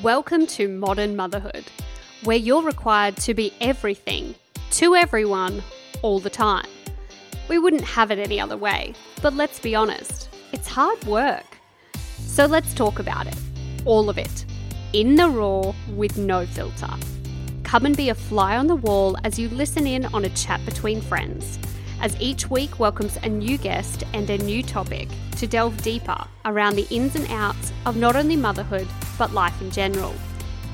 Welcome to Modern Motherhood, where you're required to be everything to everyone all the time. We wouldn't have it any other way, but let's be honest, it's hard work. So let's talk about it. All of it. In the raw with no filter. Come and be a fly on the wall as you listen in on a chat between friends, as each week welcomes a new guest and a new topic to delve deeper around the ins and outs of not only motherhood, but life in general.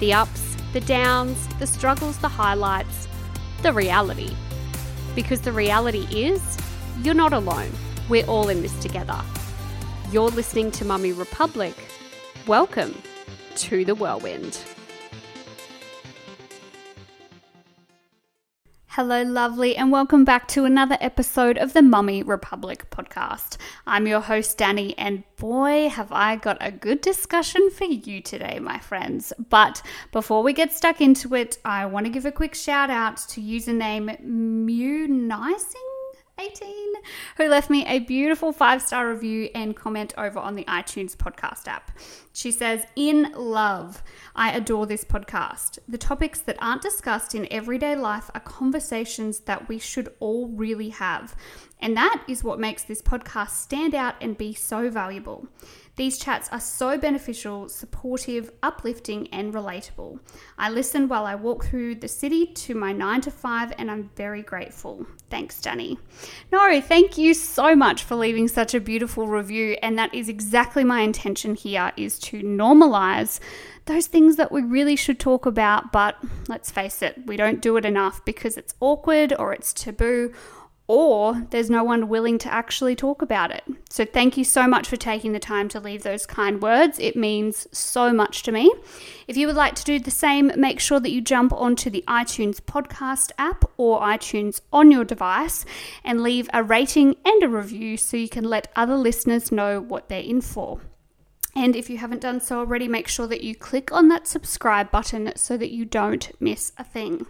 The ups, the downs, the struggles, the highlights, the reality. Because the reality is, you're not alone. We're all in this together. You're listening to Mummy Republic. Welcome to the whirlwind. Hello, lovely, and welcome back to another episode of the Mummy Republic podcast. I'm your host, Danny, and boy, have I got a good discussion for you today, my friends. But before we get stuck into it, I want to give a quick shout out to username Municing. 18 who left me a beautiful five star review and comment over on the iTunes podcast app. She says, In love, I adore this podcast. The topics that aren't discussed in everyday life are conversations that we should all really have. And that is what makes this podcast stand out and be so valuable. These chats are so beneficial, supportive, uplifting, and relatable. I listen while I walk through the city to my nine to five, and I'm very grateful. Thanks, Danny. No, thank you so much for leaving such a beautiful review, and that is exactly my intention here is to normalize those things that we really should talk about, but let's face it, we don't do it enough because it's awkward or it's taboo or there's no one willing to actually talk about it. So, thank you so much for taking the time to leave those kind words. It means so much to me. If you would like to do the same, make sure that you jump onto the iTunes podcast app or iTunes on your device and leave a rating and a review so you can let other listeners know what they're in for. And if you haven't done so already, make sure that you click on that subscribe button so that you don't miss a thing.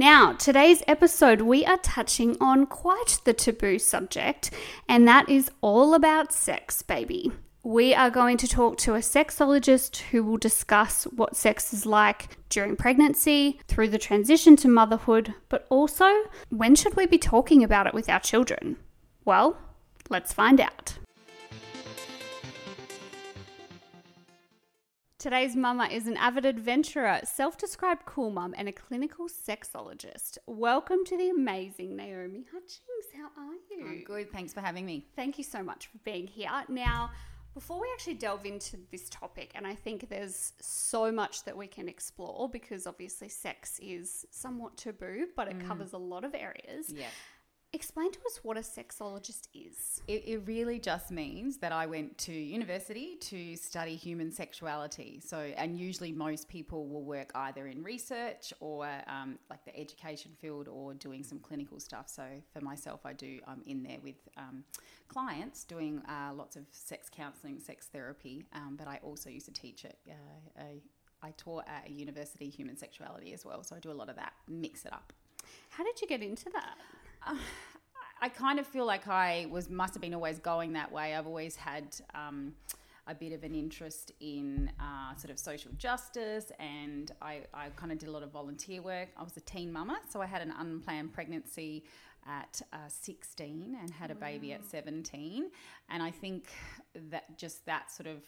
Now, today's episode, we are touching on quite the taboo subject, and that is all about sex, baby. We are going to talk to a sexologist who will discuss what sex is like during pregnancy, through the transition to motherhood, but also when should we be talking about it with our children? Well, let's find out. Today's mama is an avid adventurer, self described cool mum, and a clinical sexologist. Welcome to the amazing Naomi Hutchings. How are you? I'm good. Thanks for having me. Thank you so much for being here. Now, before we actually delve into this topic, and I think there's so much that we can explore because obviously sex is somewhat taboo, but it mm. covers a lot of areas. Yeah. Explain to us what a sexologist is. It, it really just means that I went to university to study human sexuality. So, and usually most people will work either in research or um, like the education field or doing some clinical stuff. So, for myself, I do, I'm in there with um, clients doing uh, lots of sex counseling, sex therapy, um, but I also used to teach at uh, a I taught at a university human sexuality as well, so I do a lot of that, mix it up. How did you get into that? I kind of feel like I was must have been always going that way. I've always had um, a bit of an interest in uh, sort of social justice, and I, I kind of did a lot of volunteer work. I was a teen mama, so I had an unplanned pregnancy at uh, 16 and had a baby at 17, and I think that just that sort of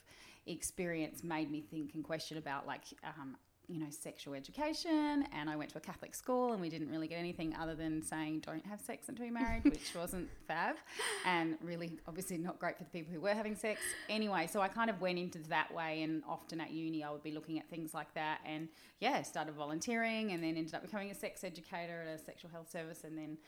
experience made me think and question about like um, you know, sexual education, and I went to a Catholic school, and we didn't really get anything other than saying don't have sex until you're married, which wasn't fab, and really obviously not great for the people who were having sex. Anyway, so I kind of went into that way, and often at uni I would be looking at things like that, and yeah, started volunteering, and then ended up becoming a sex educator at a sexual health service, and then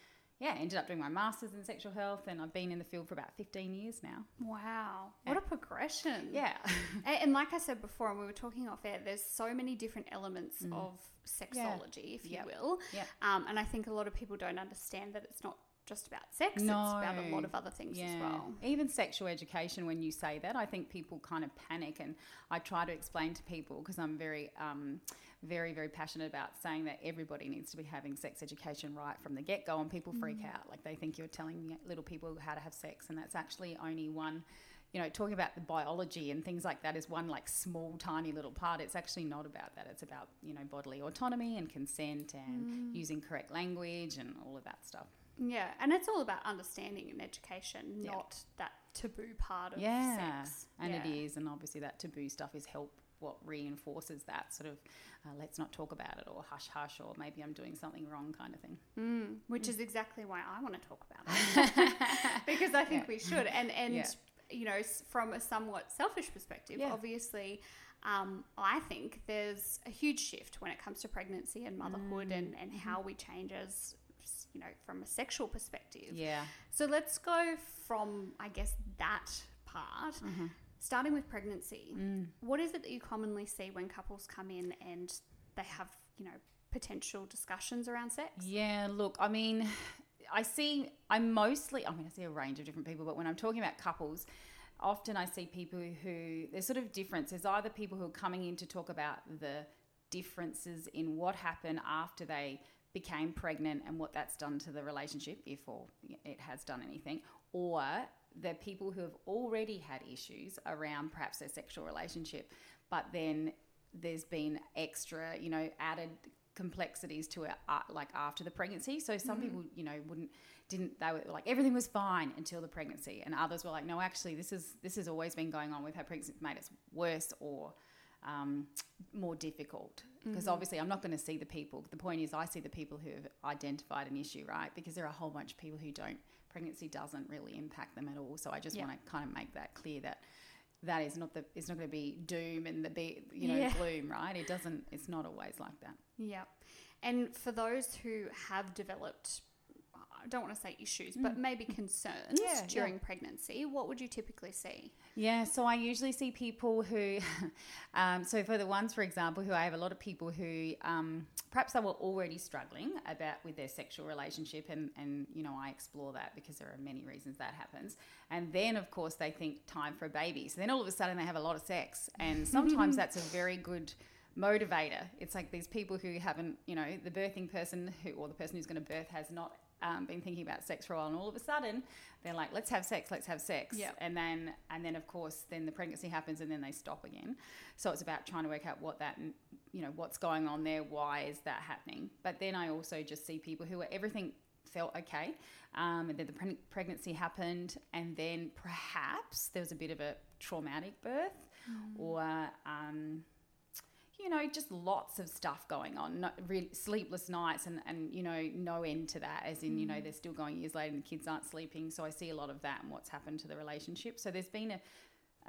yeah, ended up doing my master's in sexual health, and I've been in the field for about 15 years now. Wow, what a progression. Yeah. and, like I said before, and we were talking off air, there's so many different elements of sexology, if you Yep. will. Yep. Um, and I think a lot of people don't understand that it's not just about sex, it's about a lot of other things as well. Even sexual education, when you say that, I think people kind of panic. And I try to explain to people because I'm very, um, very, very passionate about saying that everybody needs to be having sex education right from the get go. And people freak Mm. out. Like they think you're telling little people how to have sex, and that's actually only one you know, talking about the biology and things like that is one like small, tiny little part. It's actually not about that. It's about, you know, bodily autonomy and consent and Mm. using correct language and all of that stuff. Yeah, and it's all about understanding and education, not that taboo part of Yeah. sex. And it Yeah. is. And obviously, that taboo stuff is help what reinforces that sort of uh, let's not talk about it or hush hush or maybe I'm doing something wrong kind of thing. Mm, which is exactly why I want to talk about it because I think Yeah. we should. And and Yeah. you know, from a somewhat selfish perspective, Yeah. obviously, um, I think there's a huge shift when it comes to pregnancy and motherhood Mm. and and how we change as you know from a sexual perspective. Yeah. So let's go from I guess that part. Starting with pregnancy, Mm. what is it that you commonly see when couples come in and they have, you know, potential discussions around sex? Yeah, look, I mean, I see, I mostly, I mean, I see a range of different people, but when I'm talking about couples, often I see people who, there's sort of difference. There's either people who are coming in to talk about the differences in what happened after they became pregnant and what that's done to the relationship, if or it has done anything, or the people who have already had issues around perhaps their sexual relationship, but then there's been extra, you know, added complexities to it, uh, like after the pregnancy. So some people, you know, wouldn't didn't they were like everything was fine until the pregnancy, and others were like, no, actually, this is this has always been going on with her pregnancy, it's made it worse or um, more difficult. Because obviously, I'm not going to see the people. The point is, I see the people who have identified an issue, right? Because there are a whole bunch of people who don't. Pregnancy doesn't really impact them at all. So I just Yeah. want to kind of make that clear that that is not the it's not going to be doom and the be you know Yeah. gloom right it doesn't it's not always like that Yeah. And for those who have developed, I don't want to say issues, but maybe concerns Mm. Yeah, during pregnancy, what would you typically see? yeah so i usually see people who um, so for the ones for example who i have a lot of people who um, perhaps they were already struggling about with their sexual relationship and and you know i explore that because there are many reasons that happens and then of course they think time for a baby so then all of a sudden they have a lot of sex and sometimes that's a very good motivator. It's like these people who haven't, you know, the birthing person who, or the person who's going to birth has not um, been thinking about sex for a while, and all of a sudden they're like, let's have sex, let's have sex, Yep. and then and then of course then the pregnancy happens, and then they stop again. So it's about trying to work out what that, you know, what's going on there, why is that happening? But then I also just see people who are everything felt okay, um, and then the pre- pregnancy happened, and then perhaps there was a bit of a traumatic birth, or um, you know, just lots of stuff going on, not really sleepless nights and, and, you know, no end to that, as in, you know, they're still going years later and the kids aren't sleeping. So I see a lot of that and what's happened to the relationship. So there's been a,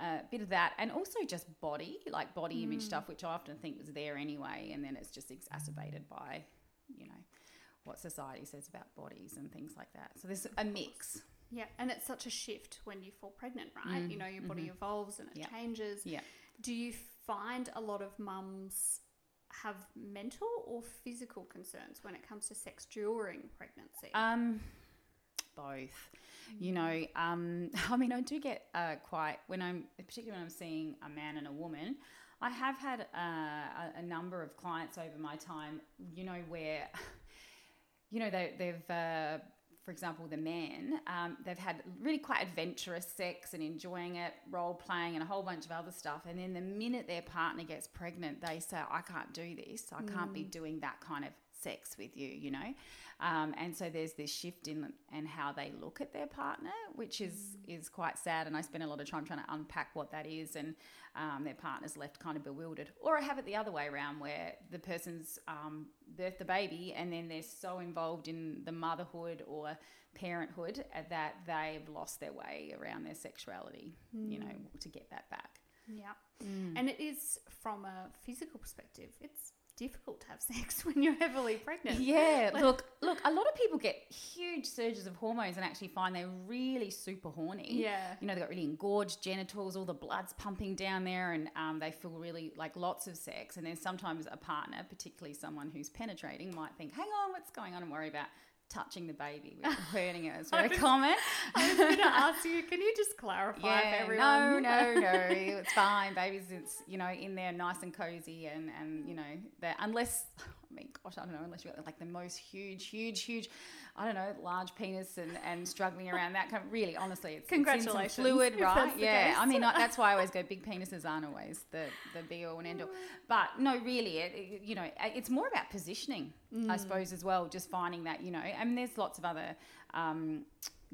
a bit of that and also just body, like body image stuff, which I often think was there anyway. And then it's just exacerbated by, you know, what society says about bodies and things like that. So there's a mix. Yeah, and it's such a shift when you fall pregnant, right? You know, your body evolves and it Mm, mm-hmm. Changes. Yeah. Do you find a lot of mums have mental or physical concerns when it comes to sex during pregnancy? Um, both. You know, um, I mean, I do get uh, quite when I'm, particularly when I'm seeing a man and a woman. I have had uh, a, a number of clients over my time. You know, where, you know, they, they've. Uh, for example, the men, um, they've had really quite adventurous sex and enjoying it, role playing, and a whole bunch of other stuff. And then the minute their partner gets pregnant, they say, I can't do this. I can't be doing that kind of sex with you, you know? Um, and so there's this shift in and how they look at their partner, which is is quite sad. And I spend a lot of time trying to unpack what that is, and um, their partner's left kind of bewildered. Or I have it the other way around, where the person's um, birthed the baby, and then they're so involved in the motherhood or parenthood that they've lost their way around their sexuality, you know, to get that back. yeah. Mm. And it is from a physical perspective, it's difficult to have sex when you're heavily pregnant. Yeah, look, look. A lot of people get huge surges of hormones and actually find they're really super horny. Yeah. you know, they've got really engorged genitals, all the blood's pumping down there, and um, they feel really like lots of sex. And then sometimes a partner, particularly someone who's penetrating, might think, "Hang on, what's going on?" and worry about touching the baby, with hurting it. Very was- common. I was going to ask you, can you just clarify for Yeah, everyone? no, no, no. It's fine. Babies, it's you know in there nice and cozy, and and you know that unless I mean, gosh, I don't know, unless you've got like the most huge, huge, huge, I don't know, large penis and, and struggling around that kind of really, honestly, it's, Congratulations, it's fluid, right? Yeah. I mean, that's why I always go, big penises aren't always the, the be all and end all. But no, really, it, it- you know, it's more about positioning, Mm. I suppose, as well, just finding that, you know, I mean, there's lots of other, um,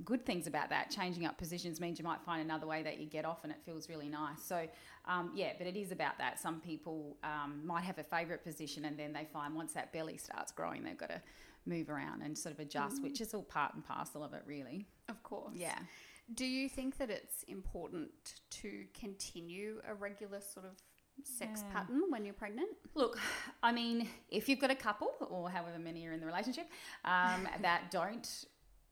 good things about that. Changing up positions means you might find another way that you get off and it feels really nice. So, um, yeah, but it is about that. Some people um, might have a favourite position and then they find once that belly starts growing, they've got to move around and sort of adjust, which is all part and parcel of it, really. Of course. Yeah. Do you think that it's important to continue a regular sort of sex Yeah. pattern when you're pregnant? Look, I mean, if you've got a couple or however many are in the relationship um, that don't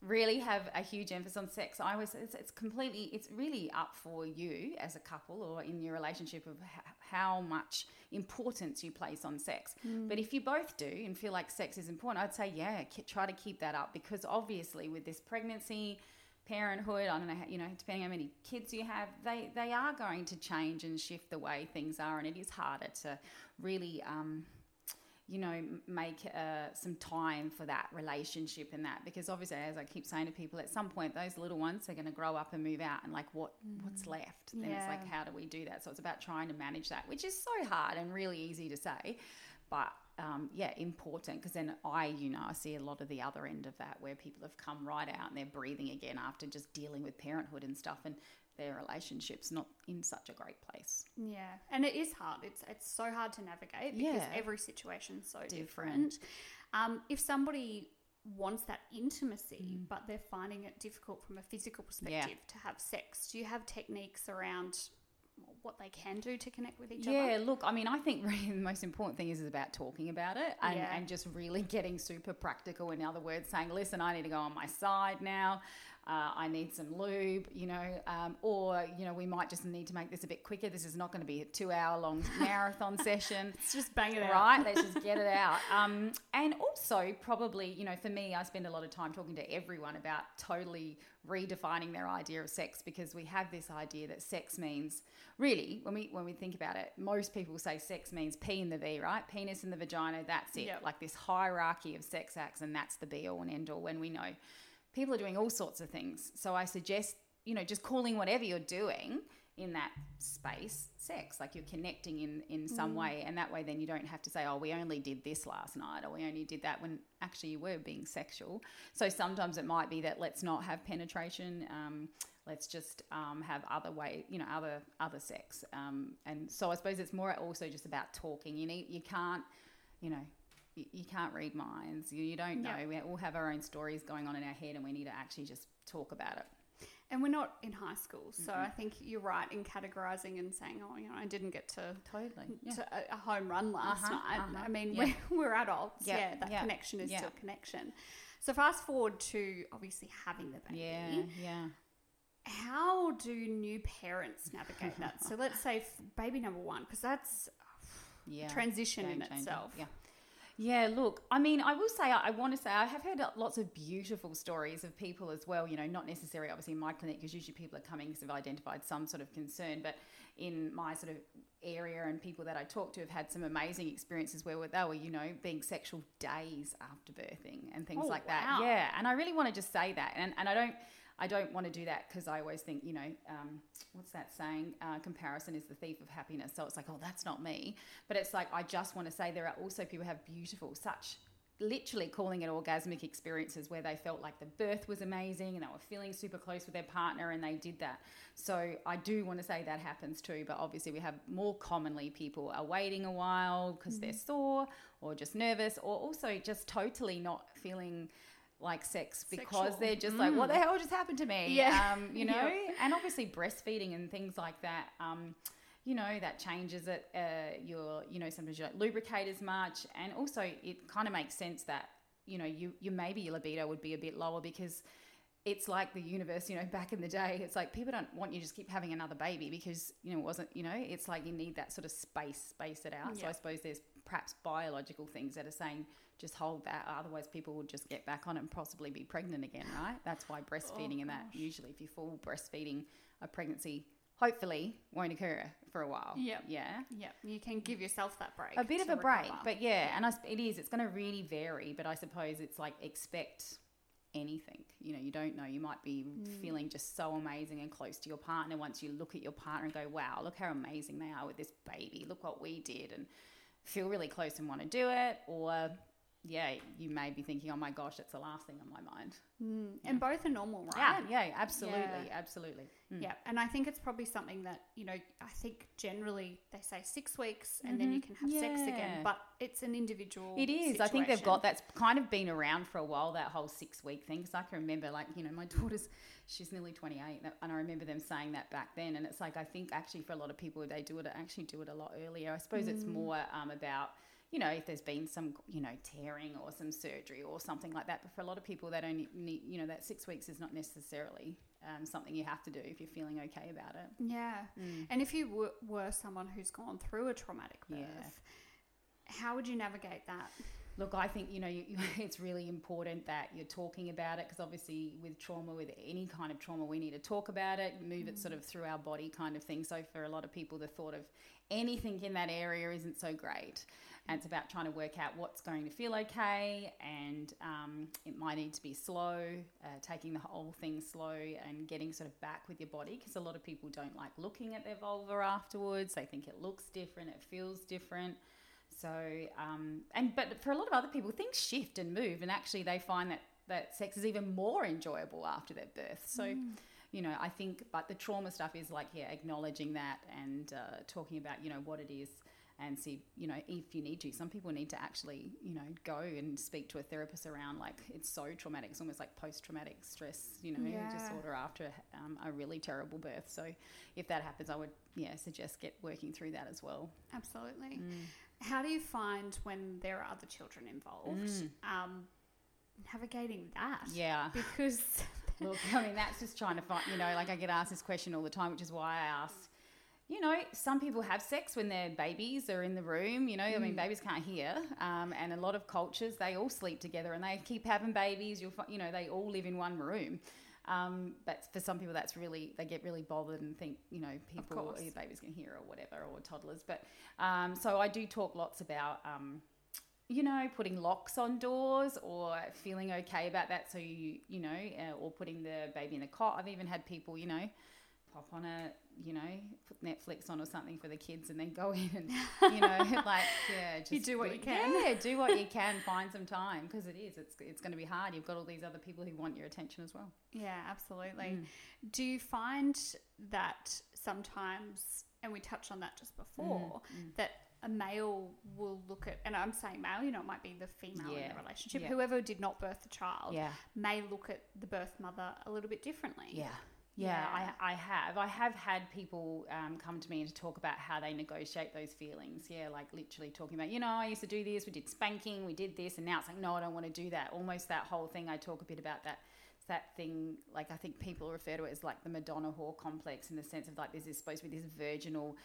really have a huge emphasis on sex, I always it's, it's completely it's really up for you as a couple or in your relationship of h- how much importance you place on sex. But if you both do and feel like sex is important, I'd say yeah, k- try to keep that up because obviously with this pregnancy parenthood i don't know how, you know depending how many kids you have they they are going to change and shift the way things are and it is harder to really um you know make uh, some time for that relationship and that because obviously as i keep saying to people at some point those little ones are going to grow up and move out and like what what's left? Then it's like how do we do that? So it's about trying to manage that which is so hard and really easy to say but um, yeah, important because then I, you know, I see a lot of the other end of that where people have come right out and they're breathing again after just dealing with parenthood and stuff, and their relationships not in such a great place. Yeah, and it is hard. It's it's so hard to navigate because Yeah. every situation's so different. Different. Um, if somebody wants that intimacy, Mm. but they're finding it difficult from a physical perspective to have sex, do you have techniques around what they can do to connect with each Yeah, other? Yeah, look, I mean, I think really the most important thing is, is about talking about it and, Yeah. and just really getting super practical. In other words, saying, listen, I need to go on my side now. Uh, I need some lube, you know, um, or, you know, we might just need to make this a bit quicker. This is not going to be a two hour long marathon session. Let's just bang it out. Right, let's just get it out. Um, and also, probably, you know, for me, I spend a lot of time talking to everyone about totally redefining their idea of sex because we have this idea that sex means really when we when we think about it, most people say sex means P in the V, right? Penis in the vagina, that's it. Yep. Like this hierarchy of sex acts, and that's the be all and end all. When we know people are doing all sorts of things, so I suggest you know just calling whatever you're doing in that space sex like you're connecting in in some way. And that way then you don't have to say oh we only did this last night or we only did that when actually you were being sexual. So sometimes it might be that let's not have penetration um, let's just um, have other way you know other other sex. Um, and so i suppose it's more also just about talking. You need you can't you know you, can't read minds you, you don't know we all have our own stories going on in our head and we need to actually just talk about it And we're not in high school, so I think you're right in categorizing and saying, "Oh, you know, I didn't get to totally yeah. to a, a home run last Uh-huh, night. uh-huh. I mean, Yeah. we're, we're adults. Yeah, Yeah, that connection is still connection. So fast forward to obviously having the baby. yeah yeah How do new parents navigate that? so let's say baby number one, because that's yeah transition in itself. Yeah. Yeah, look, I mean, I will say, I, I want to say, I have heard lots of beautiful stories of people as well, you know, not necessarily obviously in my clinic, because usually people are coming because they've identified some sort of concern, but in my sort of area and people that I talk to have had some amazing experiences where they were, you know, being sexual days after birthing and things Oh, like wow. that. Yeah. And I really want to just say that. And, and I don't, I don't want to do that because I always think, you know, um, what's that saying? Uh, comparison is the thief of happiness. So it's like, oh, that's not me. But it's like, I just want to say there are also people who have beautiful, such literally calling it orgasmic experiences where they felt like the birth was amazing and they were feeling super close with their partner and they did that. So I do want to say that happens too, but obviously we have more commonly people are waiting a while because they're sore or just nervous or also just totally not feeling like sex because Sexual. they're just like, what the hell just happened to me? Yeah. Um, you know, Yeah. and obviously breastfeeding and things like that. Um, you know that changes it. Uh, your, you know, sometimes you don't lubricate as much, and also it kind of makes sense that you know you, you maybe your libido would be a bit lower because it's like the universe. You know, back in the day, it's like people don't want you to just keep having another baby because you know it wasn't. You know, it's like you need that sort of space, space it out. So I suppose there's perhaps biological things that are saying just hold that. Otherwise, people would just get back on it and possibly be pregnant again, right? That's why breastfeeding and that usually, if you're full breastfeeding a pregnancy hopefully won't occur for a while. Yep. Yeah. Yeah, you can give yourself that break. A bit of a break, but yeah, and I, it is. It's going to really vary, but I suppose it's like expect anything. You know, you don't know. You might be Mm. feeling just so amazing and close to your partner. Once you look at your partner and go, "Wow, look how amazing they are with this baby. Look what we did," and feel really close and want to do it, or yeah, you may be thinking, "Oh my gosh, that's the last thing on my mind." Mm, and both are normal, right? Yeah, yeah, absolutely, Yeah. absolutely. Mm. Yeah, and I think it's probably something that you know. I think generally they say six weeks, and then you can have sex again. Mm-hmm. But it's an individual. It is. I think they've got that's kind of been around for a while. That whole six week thing. Because I can remember, like you know, my daughter's she's nearly twenty eight, and I remember them saying that back then. And it's like I think actually for a lot of people they do it actually do it a lot earlier. I suppose it's more um, about you know if there's been some you know tearing or some surgery or something like that. But for a lot of people, that don't need you know that six weeks is not necessarily um, something you have to do if you're feeling okay about it. Yeah, and if you were, were someone who's gone through a traumatic birth, Yeah. how would you navigate that? Look, I think you know you, you, it's really important that you're talking about it because obviously with trauma, with any kind of trauma, we need to talk about it, move it sort of through our body, kind of thing. So for a lot of people, the thought of anything in that area isn't so great, and it's about trying to work out what's going to feel okay, and um, it might need to be slow, uh, taking the whole thing slow, and getting sort of back with your body because a lot of people don't like looking at their vulva afterwards. They think it looks different, it feels different. So, um, and but for a lot of other people, things shift and move, and actually they find that that sex is even more enjoyable after their birth. So, you know, I think, but the trauma stuff is like, yeah, acknowledging that and uh, talking about, you know, what it is and see, you know, if you need to. Some people need to actually, you know, go and speak to a therapist around like it's so traumatic. It's almost like post traumatic stress, you know, Yeah. disorder after um, a really terrible birth. So, if that happens, I would, yeah, suggest get working through that as well. Absolutely. How do you find when there are other children involved? Um, navigating that. Yeah. Because Look, I mean, that's just trying to find, you know, like I get asked this question all the time, which is why I asked, you know, some people have sex when their babies are in the room, you know, I mean, babies can't hear. Um, and a lot of cultures, they all sleep together and they keep having babies. You'll find, you know, they all live in one room. Um, but for some people, that's really, they get really bothered and think, you know, people, your babies can hear or whatever, or toddlers. But um, so I do talk lots about, um, you know, putting locks on doors or feeling okay about that. So you, you know, uh, or putting the baby in a cot. I've even had people, you know, pop on a, you know, put Netflix on or something for the kids and then go in and, you know, like, yeah, just You do what you can. Yeah, do what you can. Find some time because it is. It's it's going to be hard. You've got all these other people who want your attention as well. Yeah, absolutely. Mm. Do you find that sometimes, and we touched on that just before, Mm, that a male will look at, and I'm saying male, you know, it might be the female in the relationship, yeah. whoever did not birth the child, Yeah. may look at the birth mother a little bit differently. Yeah. Yeah, Yeah. I, I have. I have had people um, come to me to talk about how they negotiate those feelings. Yeah, like literally talking about, you know, I used to do this, we did spanking, we did this, and now it's like, no, I don't want to do that. Almost that whole thing. I talk a bit about that. That thing, like I think people refer to it as like the Madonna whore complex in the sense of like this is supposed to be this virginal,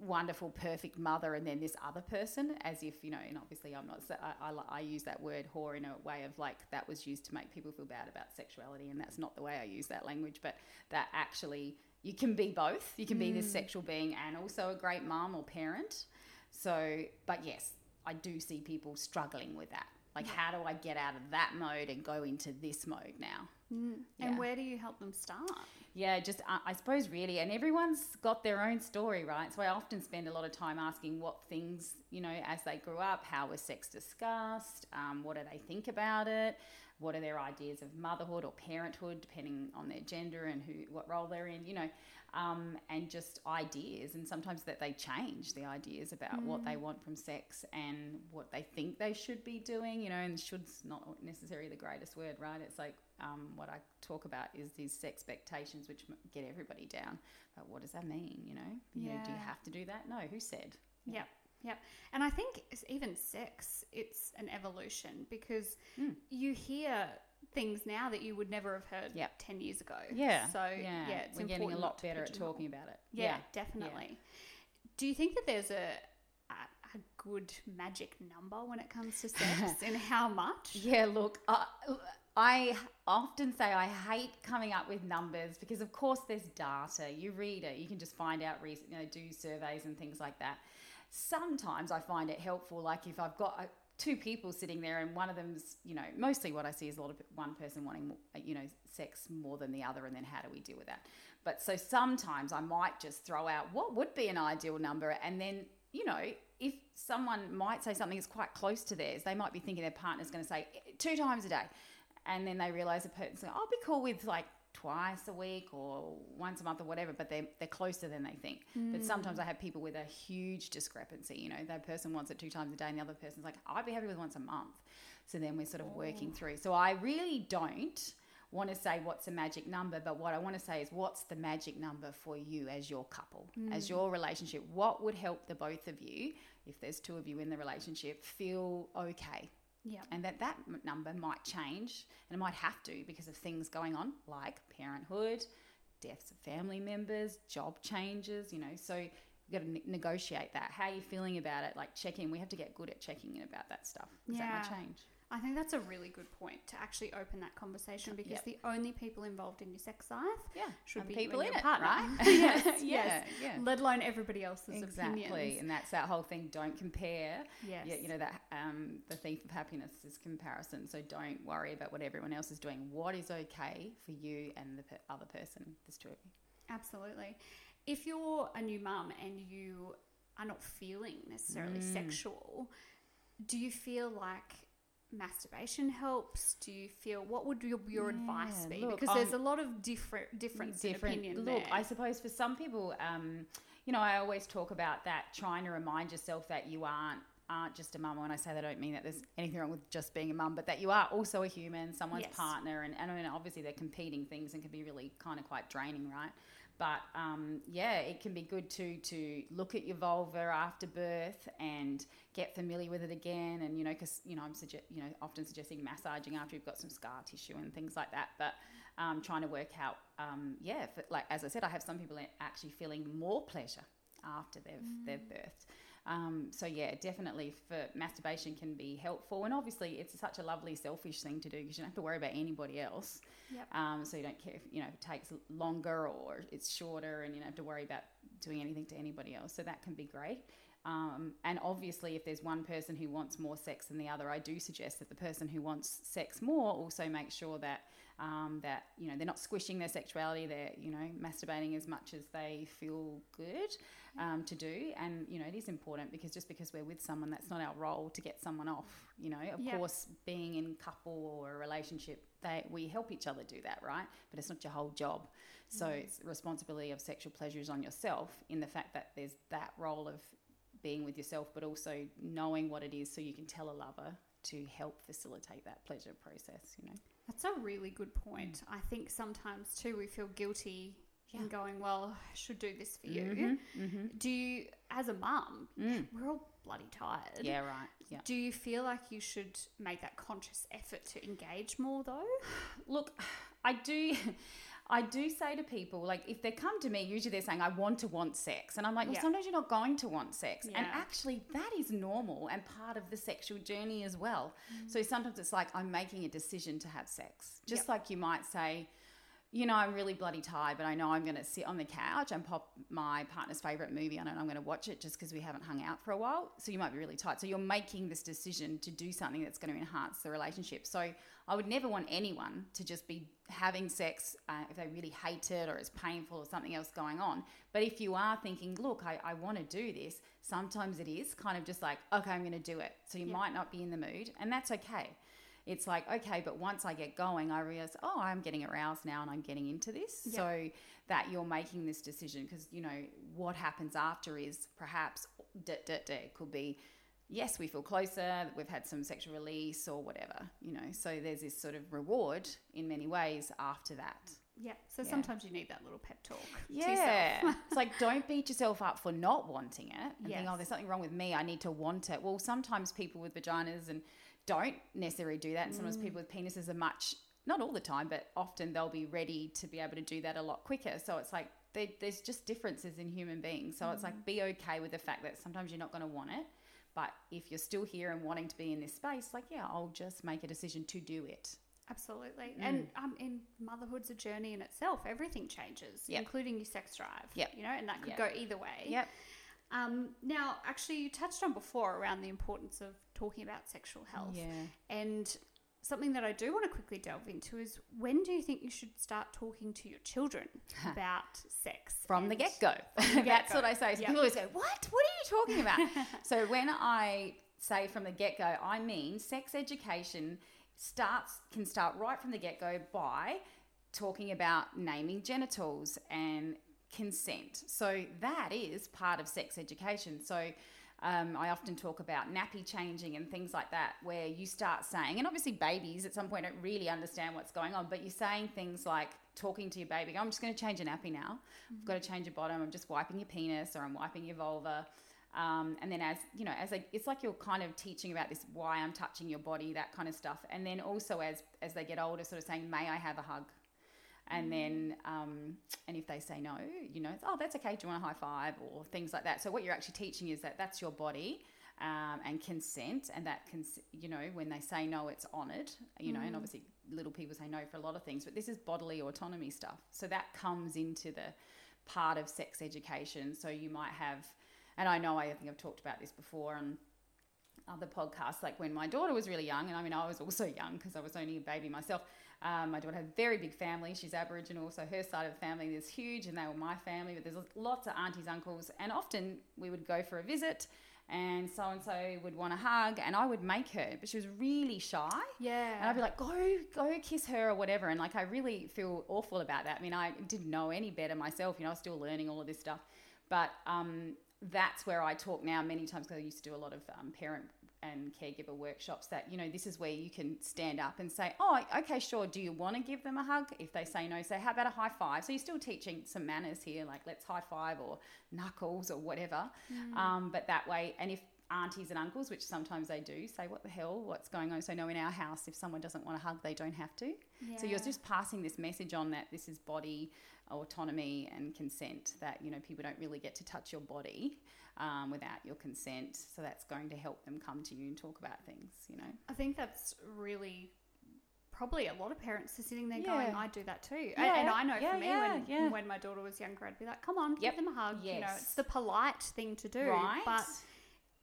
wonderful, perfect mother, and then this other person, as if you know. And obviously, I'm not. I, I, I use that word whore in a way of like that was used to make people feel bad about sexuality, and that's not the way I use that language. But that actually, you can be both. You can be this mm. sexual being and also a great mom or parent. So, but yes, I do see people struggling with that. Like, how do I get out of that mode and go into this mode now? And Yeah. where do you help them start? Yeah, just uh, I suppose really, and everyone's got their own story, right? So I often spend a lot of time asking what things, you know, as they grew up, how was sex discussed? Um, what do they think about it? What are their ideas of motherhood or parenthood, depending on their gender and who, what role they're in, you know, um, and just ideas. And sometimes that they change the ideas about what they want from sex and what they think they should be doing, you know. And should's not necessarily the greatest word, right? It's like um, what I talk about is these expectations which get everybody down. But what does that mean? You know, you know, do you have to do that? No, who said? Yep. Yep. And I think even sex, it's an evolution because Mm. you hear things now that you would never have heard Yep. 10 years ago. Yeah. So, yeah, it's we're getting a lot better at talking about it. Yeah, definitely. Do you think that there's a, a a good magic number when it comes to sex and how much? Yeah, look, uh, I often say I hate coming up with numbers because, of course, there's data. You read it, you can just find out, you know, do surveys and things like that. Sometimes I find it helpful, like if I've got a, two people sitting there and one of them's, you know, mostly what I see is a lot of one person wanting, you know, sex more than the other, and then how do we deal with that? But so sometimes I might just throw out what would be an ideal number, and then you know, if someone might say something that's quite close to theirs, they might be thinking their partner's going to say two times a day, and then they realize the person's going, "I'll be cool with like twice a week or once a month or whatever," but they're they're closer than they think. Mm. But sometimes I have people with a huge discrepancy. You know, that person wants it two times a day, and the other person's like, "I'd be happy with once a month." So then we're sort of oh. working through. So I really don't want to say what's a magic number, but what I want to say is what's the magic number for you as your couple, mm. as your relationship? What would help the both of you, if there's two of you in the relationship, feel okay? Yeah. And that that number might change and it might have to because of things going on like parenthood, deaths of family members, job changes, you know. So you've got to ne- negotiate that. How are you feeling about it? Like check in. We have to get good at checking in about that stuff. Because yeah. that might change. I think that's a really good point to actually open that conversation because yep. the only people involved in your sex life yeah. should be people in it, partner. right? yes, yes. Yeah, yeah. Let alone everybody else's exactly. opinions. And that's that whole thing. Don't compare. Yes. Yeah, you know that um, the thief of happiness is comparison. So don't worry about what everyone else is doing. What is okay for you and the other person? There's two of you. Absolutely. If you're a new mum and you are not feeling necessarily mm. sexual, do you feel like masturbation helps? Do you feel what would your, your yeah, advice be? Look, because there's a lot of different difference different opinion look. There. I suppose for some people, um, you know, I always talk about that trying to remind yourself that you aren't aren't just a mum. When I say that, I don't mean that there's anything wrong with just being a mum, but that you are also a human, someone's yes. partner, and, and I mean, obviously they're competing things and can be really kind of quite draining, right? But um, yeah, it can be good to to look at your vulva after birth and get familiar with it again. And you know, because you know, I'm suggest you know often suggesting massaging after you've got some scar tissue and things like that. But um, trying to work out, um, yeah, for, like as I said, I have some people actually feeling more pleasure after they've mm. they've birthed. Um, so yeah, definitely for masturbation can be helpful, and obviously it's such a lovely selfish thing to do because you don't have to worry about anybody else. Yep. Um, so you don't care if you know if it takes longer or it's shorter, and you don't have to worry about doing anything to anybody else. So that can be great. Um, and obviously, if there's one person who wants more sex than the other, I do suggest that the person who wants sex more also make sure that um, that you know they're not squishing their sexuality. They're you know masturbating as much as they feel good um, to do. And you know it is important because just because we're with someone, that's not our role to get someone off. You know, of yeah. course, being in couple or a relationship, they we help each other do that, right? But it's not your whole job. So mm. it's responsibility of sexual pleasure is on yourself in the fact that there's that role of being with yourself, but also knowing what it is so you can tell a lover to help facilitate that pleasure process, you know. That's a really good point. Mm. I think sometimes too we feel guilty yeah. in going, well, I should do this for you. Mm-hmm, mm-hmm. Do you, as a mum, mm. we're all bloody tired. Yeah, right. Yeah. Do you feel like you should make that conscious effort to engage more though? Look, I do. I do say to people, like, if they come to me, usually they're saying, I want to want sex. And I'm like, well, yeah. sometimes you're not going to want sex. Yeah. And actually, that is normal and part of the sexual journey as well. Mm. So sometimes it's like, I'm making a decision to have sex. Just yep. like you might say, you know, I'm really bloody tired, but I know I'm going to sit on the couch and pop my partner's favorite movie on. And I'm going to watch it just because we haven't hung out for a while. So you might be really tired. So you're making this decision to do something that's going to enhance the relationship. So I would never want anyone to just be having sex uh, if they really hate it or it's painful or something else going on. But if you are thinking, look, I, I want to do this, sometimes it is kind of just like, okay, I'm going to do it. So you yeah. might not be in the mood, and that's okay it's like okay but once i get going i realize oh i'm getting aroused now and i'm getting into this yep. so that you're making this decision because you know what happens after is perhaps it could be yes we feel closer we've had some sexual release or whatever you know so there's this sort of reward in many ways after that yeah. So yeah. sometimes you need that little pep talk. Yeah. it's like don't beat yourself up for not wanting it and yes. think, oh, there's something wrong with me. I need to want it. Well, sometimes people with vaginas and don't necessarily do that. And sometimes mm. people with penises are much, not all the time, but often they'll be ready to be able to do that a lot quicker. So it's like there's just differences in human beings. So mm. it's like mm. be okay with the fact that sometimes you're not going to want it, But if you're still here and wanting to be in this space, like, yeah, I'll just make a decision to do it. Absolutely. And um, in motherhood's a journey in itself. Everything changes, Yep. including your sex drive. Yeah. You know, and that could Yep. go either way. Yep. Um, now, actually, you touched on before around the importance of talking about sexual health. Yeah. And something that I do want to quickly delve into is when do you think you should start talking to your children about sex? from the get go. That's what I say. So Yep. people always go, What? What are you talking about? so when I say from the get go, I mean sex education starts can start right from the get go by talking about naming genitals and consent. So that is part of sex education. So um, I often talk about nappy changing and things like that, where you start saying, and obviously babies at some point don't really understand what's going on, but you're saying things like talking to your baby, I'm just going to change a nappy now. I've got to change your bottom. I'm just wiping your penis or I'm wiping your vulva. Um, and then as you know, as a, it's like you're kind of teaching about this why I'm touching your body, that kind of stuff. And then also as as they get older, sort of saying, "May I have a hug?" And then, um, and if they say no, you know, it's, oh, that's okay. Do you want a high five or things like that? So what you're actually teaching is that that's your body um, and consent, and that cons- you know, when they say no, it's honoured. You know, and obviously little people say no for a lot of things, but this is bodily autonomy stuff. So that comes into the part of sex education. So you might have, and I know I think I've talked about this before on other podcasts, like when my daughter was really young, and I mean, I was also young because I was only a baby myself. Um, my daughter had a very big family. She's Aboriginal, so her side of the family is huge, and they were my family. But there's lots of aunties, uncles, and often we would go for a visit, and so and so would want a hug, and I would make her, but she was really shy. Yeah. And I'd be like, go, go kiss her or whatever. And like, I really feel awful about that. I mean, I didn't know any better myself. You know, I was still learning all of this stuff. But um, that's where I talk now many times because I used to do a lot of um, parent and caregiver workshops that, you know, this is where you can stand up and say, oh, okay, sure. Do you want to give them a hug? If they say no, say, how about a high five? So you're still teaching some manners here, like let's high five or knuckles or whatever. Um, but that way, and if aunties and uncles, which sometimes they do, say, What the hell? What's going on? So, no, in our house, if someone doesn't want a hug, they don't have to. So, you're just passing this message on that this is body autonomy and consent, that, you know, people don't really get to touch your body um, without your consent. So, that's going to help them come to you and talk about things, you know. I think that's really probably a lot of parents are sitting there going, I do that too. And, Yeah, and I know yeah, for me, yeah, when, yeah. when my daughter was younger, I'd be like, come on, Yep. give them a hug. You know, it's the polite thing to do. Right? But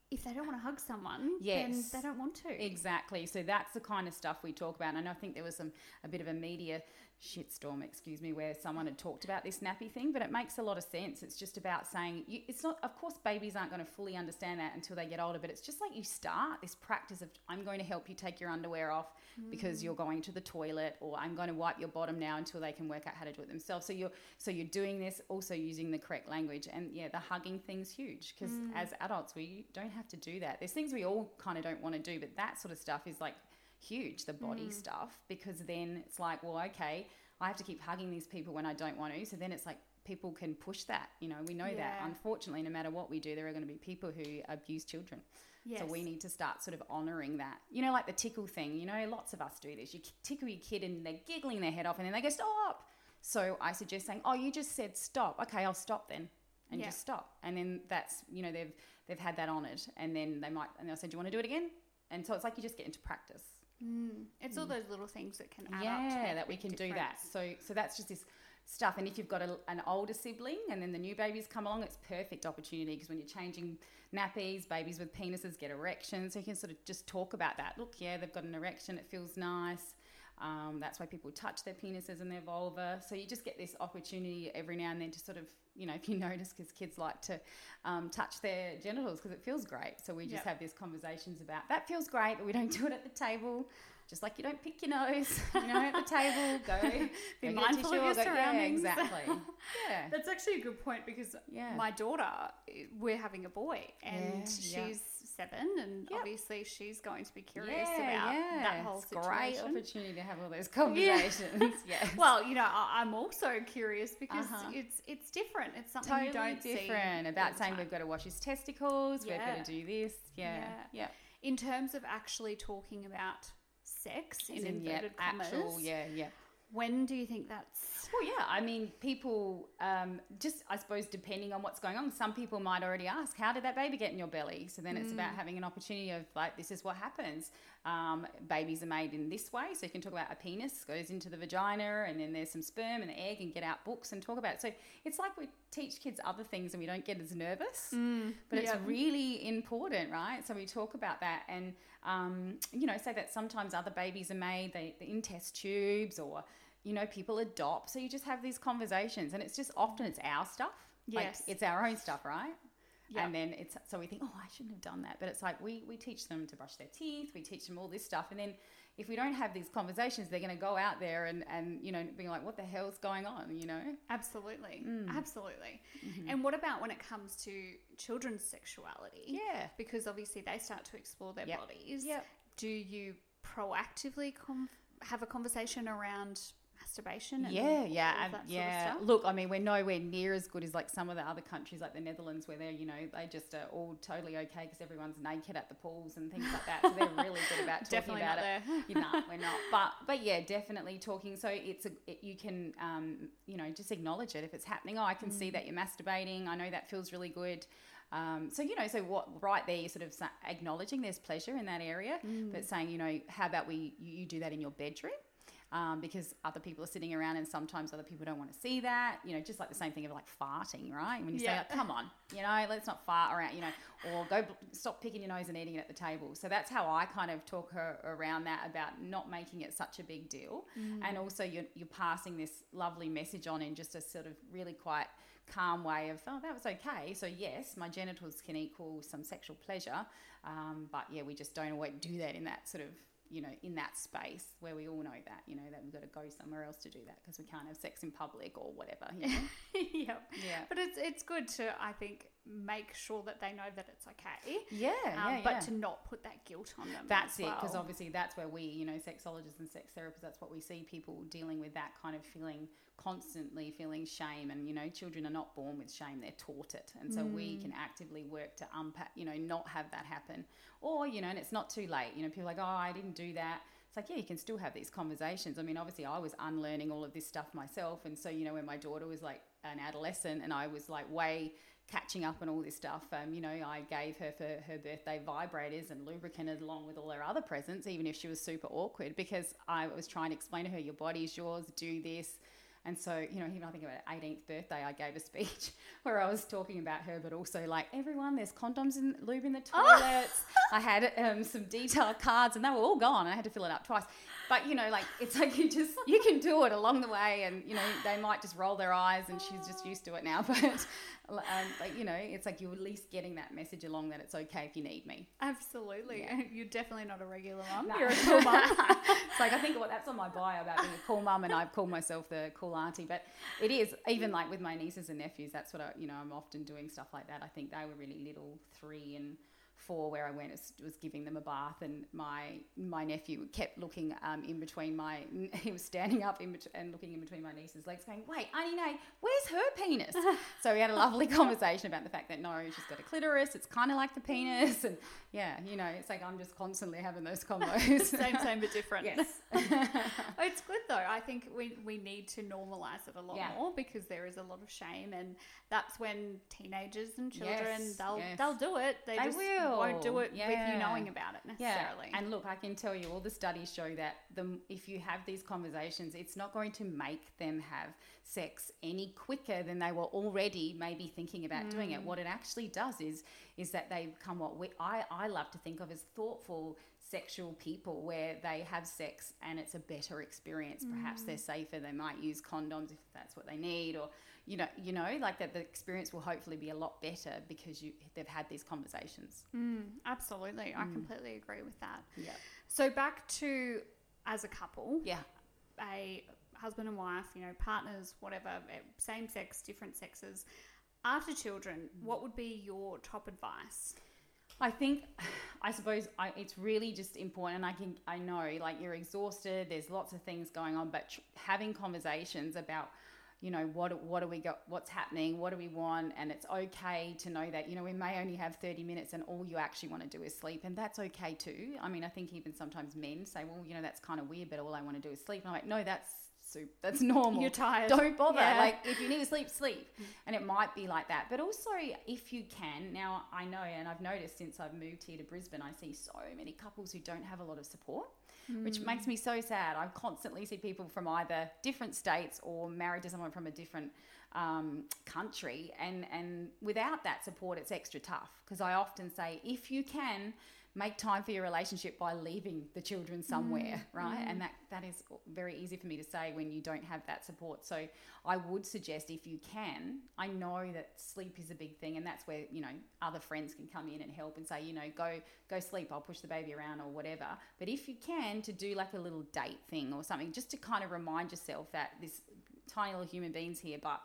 if they don't want to hug someone, Yes. then they don't want to. Exactly. So that's the kind of stuff we talk about. And I think there was some a bit of a media shitstorm, excuse me, where someone had talked about this nappy thing, but it makes a lot of sense. It's just about saying you, it's not. Of course, babies aren't going to fully understand that until they get older. But it's just like you start this practice of I'm going to help you take your underwear off because mm. you're going to the toilet, or I'm going to wipe your bottom now until they can work out how to do it themselves. So you're so you're doing this also using the correct language, and yeah, the hugging thing's huge because mm. as adults we don't have to do that. There's things we all kind of don't want to do, but that sort of stuff is like huge, the body mm. stuff, because then it's like, well, okay, I have to keep hugging these people when I don't want to. So then it's like people can push that. You know, we know that. Unfortunately, no matter what we do, there are going to be people who abuse children. Yes. So we need to start sort of honouring that. You know, like the tickle thing. You know, lots of us do this. You tickle your kid and they're giggling their head off and then they go, stop. So I suggest saying, oh, you just said stop. Okay, I'll stop then. And Yeah. just stop. And then that's, you know, they've they've had that honoured. And then they might, and they'll say, do you want to do it again? And so it's like you just get into practice Mm. It's all those little things that can add up. Yeah that we can do that. so so that's just this stuff. And if you've got a, an older sibling and then the new babies come along it's perfect opportunity because when you're changing nappies babies with penises get erections. So you can sort of just talk about that. Look yeah they've got an erection. It feels nice. Um, that's why people touch their penises and their vulva. So you just get this opportunity every now and then to sort of, you know, if you notice, because kids like to um, touch their genitals because it feels great. So we just Yep. have these conversations about that feels great, but we don't do it at the table. Just like you don't pick your nose, you know, at the table. Go Be go mindful of your go- Yeah, surroundings. exactly. Yeah. That's actually a good point because Yeah. my daughter, we're having a boy, and Yeah, yeah. she's seven, and Yep. obviously she's going to be curious yeah, about yeah. that whole it's situation. Great opportunity to have all those conversations. yeah. Well, you know, I- I'm also curious because Uh-huh. it's it's different. It's something totally you don't different see about saying we've got to wash his testicles, we've got to do this. Yeah. Yeah. In terms of actually talking about sex in in, inverted commas. actual, yeah, yeah. When do you think that's Well, yeah. I mean, people um, just, I suppose, depending on what's going on, some people might already ask, "How did that baby get in your belly?" So then it's about having an opportunity of like, this is what happens. Um, babies are made in this way, so you can talk about a penis goes into the vagina, and then there's some sperm and the egg, and get out books and talk about it. So it's like we teach kids other things, and we don't get as nervous, but it's really important, right? So we talk about that, and um, you know, say that sometimes other babies are made they, in test tubes or you know people adopt so you just have these conversations and it's just often it's our stuff like Yes. it's our own stuff right Yeah. and then it's so we think oh i shouldn't have done that but it's like we we teach them to brush their teeth we teach them all this stuff and then if we don't have these conversations they're going to go out there and and you know being like what the hell's going on you know Absolutely. Mm. Absolutely. Mm-hmm. And what about when it comes to children's sexuality? yeah Because obviously they start to explore their Yep. bodies. Yep. Do you proactively have a conversation around masturbation? And yeah, yeah, and- that sort of yeah. stuff? Look, I mean, we're nowhere near as good as like some of the other countries, like the Netherlands, where they're, you know, they just are all totally okay because everyone's naked at the pools and things like that. So they're really good about talking Definitely about not it. you know, we're not. But but yeah, definitely talking. So it's a it, you can um you know just acknowledge it if it's happening. Oh, I can Mm. see that you're masturbating. I know that feels really good. Um, so you know, so what right there, you're sort of acknowledging there's pleasure in that area, Mm. but saying you know, how about we you, you do that in your bedroom. Um, because other people are sitting around and sometimes other people don't want to see that. You know, just like the same thing of like farting, right? When you say, like, come on, you know, let's not fart around, you know, or go bl- stop picking your nose and eating it at the table. So that's how I kind of talk her around that about not making it such a big deal. And also you're, you're passing this lovely message on in just a sort of really quite calm way of, oh, that was okay. So yes, my genitals can equal some sexual pleasure. Um, but yeah, we just don't always do that in that sort of you know, in that space where we all know that, you know, that we've got to go somewhere else to do that because we can't have sex in public or whatever. You know? yep. yeah. But it's it's good to I think make sure that they know that it's okay. Yeah, Um, yeah, but yeah. to not put that guilt on them. That's it, because well. obviously that's where we, you know, sexologists and sex therapists, that's what we see people dealing with that kind of feeling, constantly feeling shame. And, you know, children are not born with shame, they're taught it. And so we Mm. can actively work to unpack, you know, not have that happen. Or, you know, and it's not too late. You know, people are like, oh, I didn't do that. It's like, yeah, you can still have these conversations. I mean, obviously, I was unlearning all of this stuff myself. And so, you know, when my daughter was like an adolescent and I was like way catching up on all this stuff, um, you know, I gave her for her birthday vibrators and lubricant along with all her other presents, even if she was super awkward, because I was trying to explain to her, your body's yours, do this. And so, you know, even I think about her 18th birthday, I gave a speech where I was talking about her, but also like, everyone, there's condoms and lube in the toilets. I had um, some detail cards and they were all gone. I had to fill it up twice. But, you know, like, it's like you just, you can do it along the way and, you know, they might just roll their eyes and she's just used to it now. But, um, but you know, it's like you're at least getting that message along that it's okay if you need me. Absolutely. Yeah. You're definitely not a regular mum. No. You're a cool mum. it's like I think well, that's on my bio about being a cool mum, and I've called myself the cool auntie. But it is even like with my nieces and nephews. That's what I, you know, I'm often doing stuff like that. I think they were really little, three and four, where I went was, was giving them a bath, and my my nephew kept looking um, in between my. He was standing up in bet- and looking in between my niece's legs, going, "Wait, Auntie Nay, where's her penis?" so we had a lovely conversation about the fact that no, she's got a clitoris. It's kind of like the penis, and yeah, you know, it's like I'm just constantly having those combos. same, same, but different. yes. It's good though. I think we, we need to normalize it a lot Yeah. more because there is a lot of shame, and that's when teenagers and children Yes, they'll yes. they'll do it. They, They just won't do it with you knowing about it necessarily. Yeah, and look, I can tell you, all the studies show that the if you have these conversations, it's not going to make them have sex any quicker than they were already maybe thinking about doing Mm. it. What it actually does is is that they become what we I I love to think of as thoughtful sexual people where they have sex and it's a better experience perhaps Mm. they're safer they might use condoms if that's what they need or you know you know like that the experience will hopefully be a lot better because you they've had these conversations Mm, absolutely, I completely agree with that. yeah So back to as a couple, yeah a husband and wife, you know, partners, whatever, eh, same sex, different sexes. After children, what would be your top advice? I think, I suppose I, it's really just important. And I can, I know, like you're exhausted. There's lots of things going on, but tr- having conversations about, you know, what what do we got, what's happening, what do we want, and it's okay to know that you know we may only have 30 minutes, and all you actually want to do is sleep, and that's okay too. I mean, I think even sometimes men say, well, you know, that's kind of weird, but all I want to do is sleep. And I'm like, no, that's That's normal. You're tired. Don't bother. Yeah. Like if you need to sleep, sleep. And it might be like that. But also if you can, now I know and I've noticed since I've moved here to Brisbane, I see so many couples who don't have a lot of support, which Mm. makes me so sad. I constantly see people from either different states or married to someone from a different um, country, and and without that support, it's extra tough. Because I often say, if you can, make time for your relationship by leaving the children somewhere, mm, right? And mm. that that is very easy for me to say when you don't have that support. So I would suggest if you can, I know that sleep is a big thing, and that's where you know other friends can come in and help and say, you know, go go sleep. I'll push the baby around or whatever. But if you can, to do like a little date thing or something, just to kind of remind yourself that this tiny little human being's here, but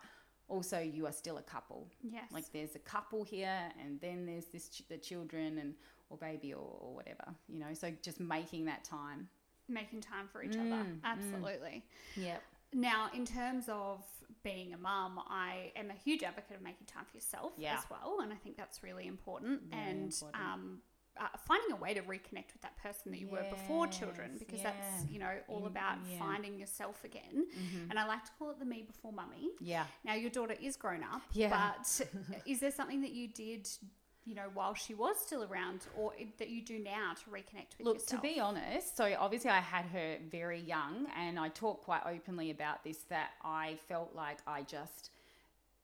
also you are still a couple. Yes. Like there's a couple here, and then there's this ch- the children and or baby or, or whatever, you know. So just making that time. making time for each other. Mm, Absolutely. Yep. Now, in terms of being a mum, I am a huge advocate of making time for yourself Yeah. as well, and I think that's really important. And important. Um, uh, finding a way to reconnect with that person that you were before children, because yeah. that's you know all In- about yeah. finding yourself again. Mm-hmm. And I like to call it the me before mummy. Yeah. Now your daughter is grown up, Yeah. but is there something that you did, you know, while she was still around, or that you do now to reconnect with Look, yourself? to be honest, so obviously I had her very young, and I talk quite openly about this that I felt like I just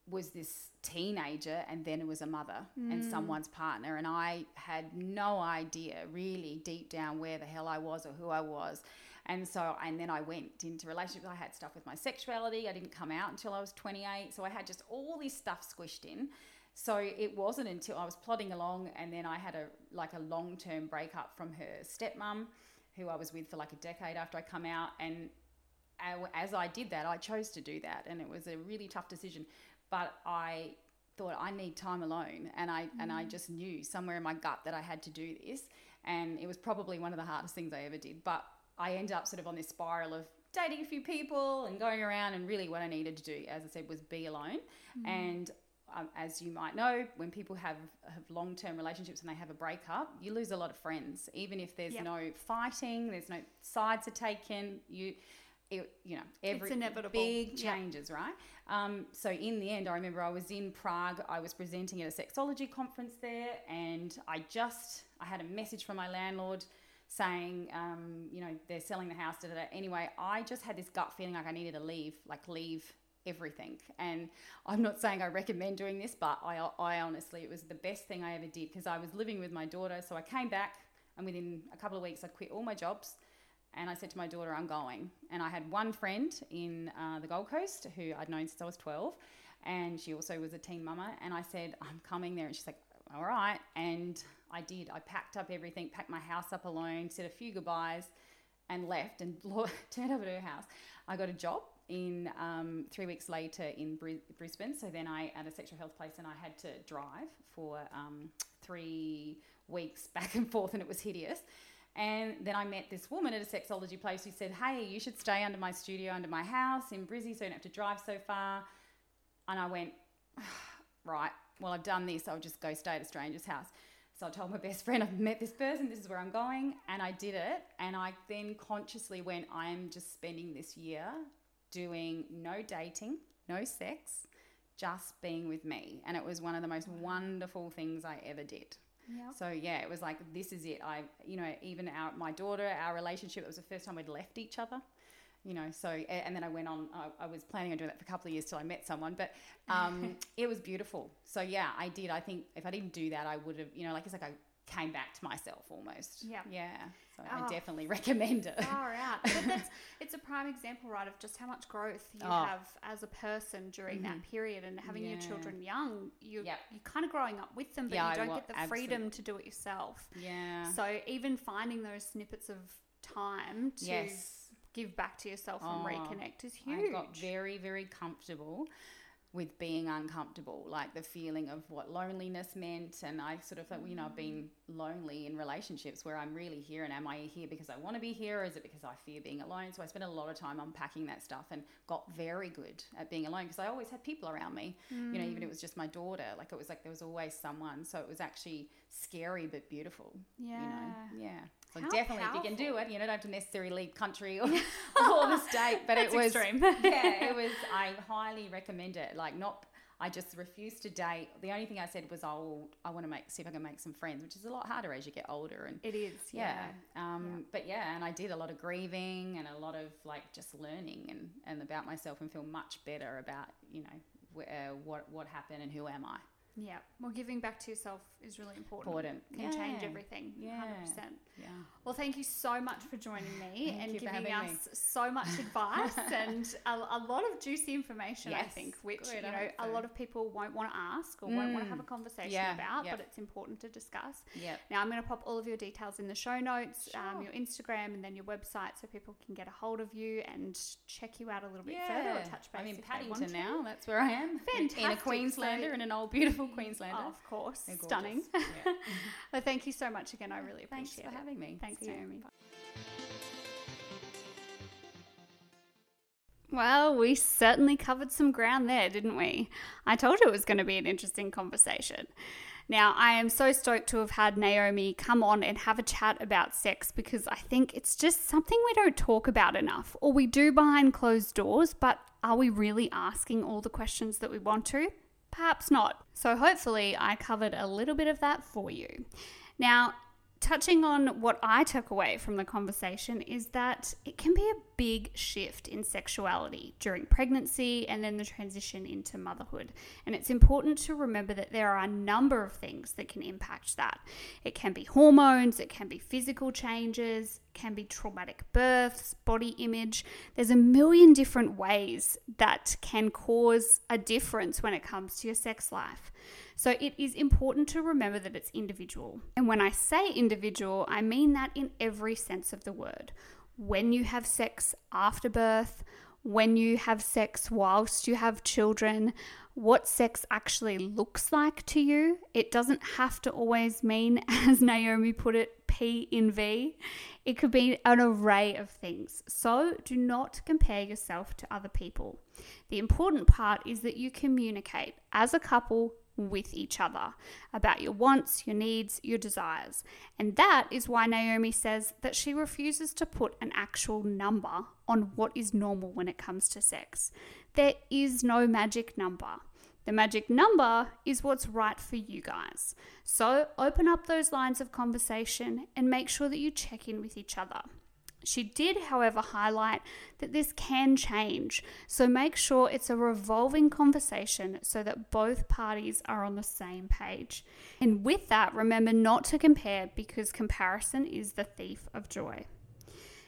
was this teenager and then it was a mother and mm. someone's partner and I had no idea really deep down where the hell I was or who I was. And so and then I went into relationships. I had stuff with my sexuality. I didn't come out until I was 28. So I had just all this stuff squished in. So it wasn't until I was plodding along and then I had a like a long-term breakup from her stepmom who I was with for like a decade after I come out and as I did that, I chose to do that, and it was a really tough decision. But I thought I need time alone, and I and I mm. just knew somewhere in my gut that I had to do this, and it was probably one of the hardest things I ever did. But I ended up sort of on this spiral of dating a few people and going around, and really what I needed to do, as I said, was be alone. Mm. And um, as you might know, when people have, have long term relationships and they have a breakup, you lose a lot of friends. Even if there's Yep. no fighting, there's no sides are taken. You, it, you know, every inevitable. big Yep. changes, right? Um, so in the end, I remember I was in Prague. I was presenting at a sexology conference there, and I just I had a message from my landlord saying, um, you know, they're selling the house. Da, da, da. Anyway, I just had this gut feeling like I needed to leave, like leave everything. And I'm not saying I recommend doing this, but I, I honestly, it was the best thing I ever did because I was living with my daughter. So I came back, and within a couple of weeks, I quit all my jobs. And I said to my daughter, I'm going. And I had one friend in uh, the Gold Coast who I'd known since I was 12. And she also was a teen mama. And I said, I'm coming there. And she's like, all right. And I did. I packed up everything, packed my house up alone, said a few goodbyes, and left and turned up at her house. I got a job in um, three weeks later in Brisbane. So then I at a sexual health place and I had to drive for um, three weeks back and forth, and it was hideous. And then I met this woman at a sexology place who said, Hey, you should stay under my studio, under my house in Brizzy, so you don't have to drive so far. And I went, Right, well, I've done this, I'll just go stay at a stranger's house. So I told my best friend, I've met this person, this is where I'm going. And I did it. And I then consciously went, I'm just spending this year doing no dating, no sex, just being with me. And it was one of the most wonderful things I ever did. Yep. So yeah, it was like this is it. I you know even our my daughter, our relationship. It was the first time we'd left each other. You know, so and then I went on. I, I was planning on doing that for a couple of years till I met someone, but um, it was beautiful. So yeah, I did. I think if I didn't do that, I would have. You know, like it's like I came back to myself almost. Yeah. yeah. So Oh. I definitely recommend it. Far out. But that's it's a prime example, right, of just how much growth you Oh. Mm-hmm. have as a person during that period and having your children young. You Yep. you're kind of growing up with them, but Yeah, you don't get the freedom to do it yourself. Yeah. So even finding those snippets of time to yes. give back to yourself and Oh, reconnect is I huge. got very, very comfortable with being uncomfortable, like the feeling of what loneliness meant. And I sort of thought, well, you know, I've been lonely in relationships where I'm really here. And am I here because I want to be here or is it because I fear being alone? So I spent a lot of time unpacking that stuff and got very good at being alone because I always had people around me. You know, even if it was just my daughter, like it was like there was always someone. So it was actually scary but beautiful. yeah. You know, yeah. So How definitely, if you can do it, you don't have to necessarily leave country or, or the state. But it was extreme. yeah, it was. I highly recommend it. Like not. I just refused to date. The only thing I said was, "Oh, I want to make see if I can make some friends," which is a lot harder as you get older. And It is, yeah, yeah. um, but yeah, and I did a lot of grieving and a lot of like just learning and and about myself and feel much better about you know wh- uh, what what happened and who am I. Yeah. Well, giving back to yourself is really important. Important. Can change Yeah. everything. Yeah. 100%. Yeah. Well, thank you so much for joining me Thank and giving us me. so much advice and a, a lot of juicy information, I think, which, Good, you know, hope a lot of people won't want to ask or won't want to have a Mm. conversation Yeah, about, yep. but it's important to discuss. Yep. Now, I'm going to pop all of your details in the show notes, um, your Instagram, and then your website so people can get a hold of you and check you out a little bit further or touch base. I'm in Paddington to. now. That's where I am. In- In a Queenslander, So- in an old beautiful Queenslander. Of course. Stunning. Yeah. well, thank you so much again. I really appreciate it. Having me. Thanks, See. Naomi. Well, we certainly covered some ground there, didn't we? I told you it was going to be an interesting conversation. Now, I am so stoked to have had Naomi come on and have a chat about sex because I think it's just something we don't talk about enough, or we do behind closed doors, but are we really asking all the questions that we want to? Perhaps not. So, hopefully, I covered a little bit of that for you. Now, touching on what I took away from the conversation is that it can be a big shift in sexuality during pregnancy and then the transition into motherhood. And it's important to remember that there are a number of things that can impact that. It can be hormones, it can be physical changes, can be traumatic births, body image. There's a million different ways that can cause a difference when it comes to your sex life. So it is important to remember that it's individual. And when I say individual, I mean that in every sense of the word. When you have sex after birth, when you have sex whilst you have children, what sex actually looks like to you. It doesn't have to always mean, as Naomi put it, P in V. It could be an array of things. So do not compare yourself to other people. The important part is that you communicate as a couple with each other about your wants, your needs, your desires. And that is why Naomi says that she refuses to put an actual number on what is normal when it comes to sex. There is no magic number. The magic number is what's right for you guys. So open up those lines of conversation and make sure that you check in with each other. She did, however, highlight that this can change, so make sure it's a revolving conversation so that both parties are on the same page. And with that, remember not to compare because comparison is the thief of joy.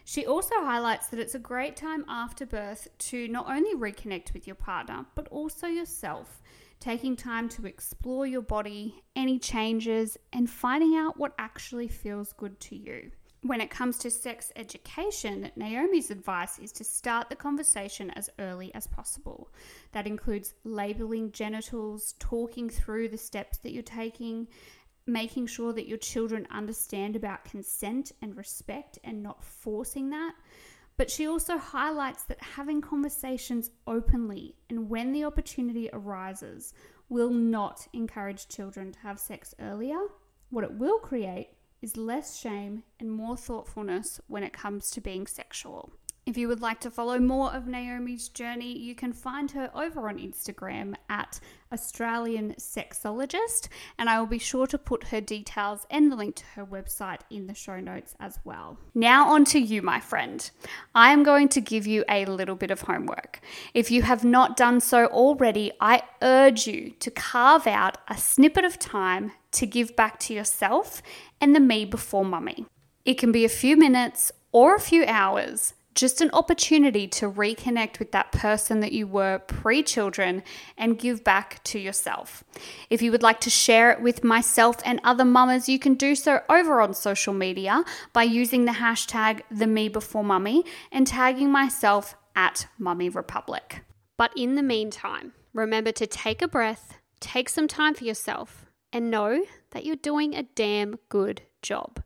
She also highlights that it's a great time after birth to not only reconnect with your partner, but also yourself, taking time to explore your body, any changes, and finding out what actually feels good to you. When it comes to sex education, Naomi's advice is to start the conversation as early as possible. That includes labeling genitals, talking through the steps that you're taking, making sure that your children understand about consent and respect and not forcing that. But she also highlights that having conversations openly and when the opportunity arises will not encourage children to have sex earlier. What it will create is less shame and more thoughtfulness when it comes to being sexual. If you would like to follow more of Naomi's journey, you can find her over on Instagram at Australian Sexologist, and I will be sure to put her details and the link to her website in the show notes as well. Now, on to you, my friend. I am going to give you a little bit of homework. If you have not done so already, I urge you to carve out a snippet of time to give back to yourself and the me before mummy. It can be a few minutes or a few hours just an opportunity to reconnect with that person that you were pre children and give back to yourself. If you would like to share it with myself and other mamas, you can do so over on social media by using the hashtag the me before mummy and tagging myself at Mummy Republic. But in the meantime, remember to take a breath, take some time for yourself, and know that you're doing a damn good job.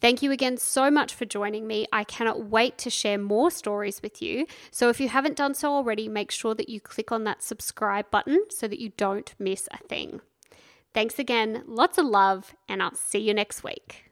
Thank you again so much for joining me. I cannot wait to share more stories with you. So if you haven't done so already, make sure that you click on that subscribe button so that you don't miss a thing. Thanks again, lots of love, and I'll see you next week.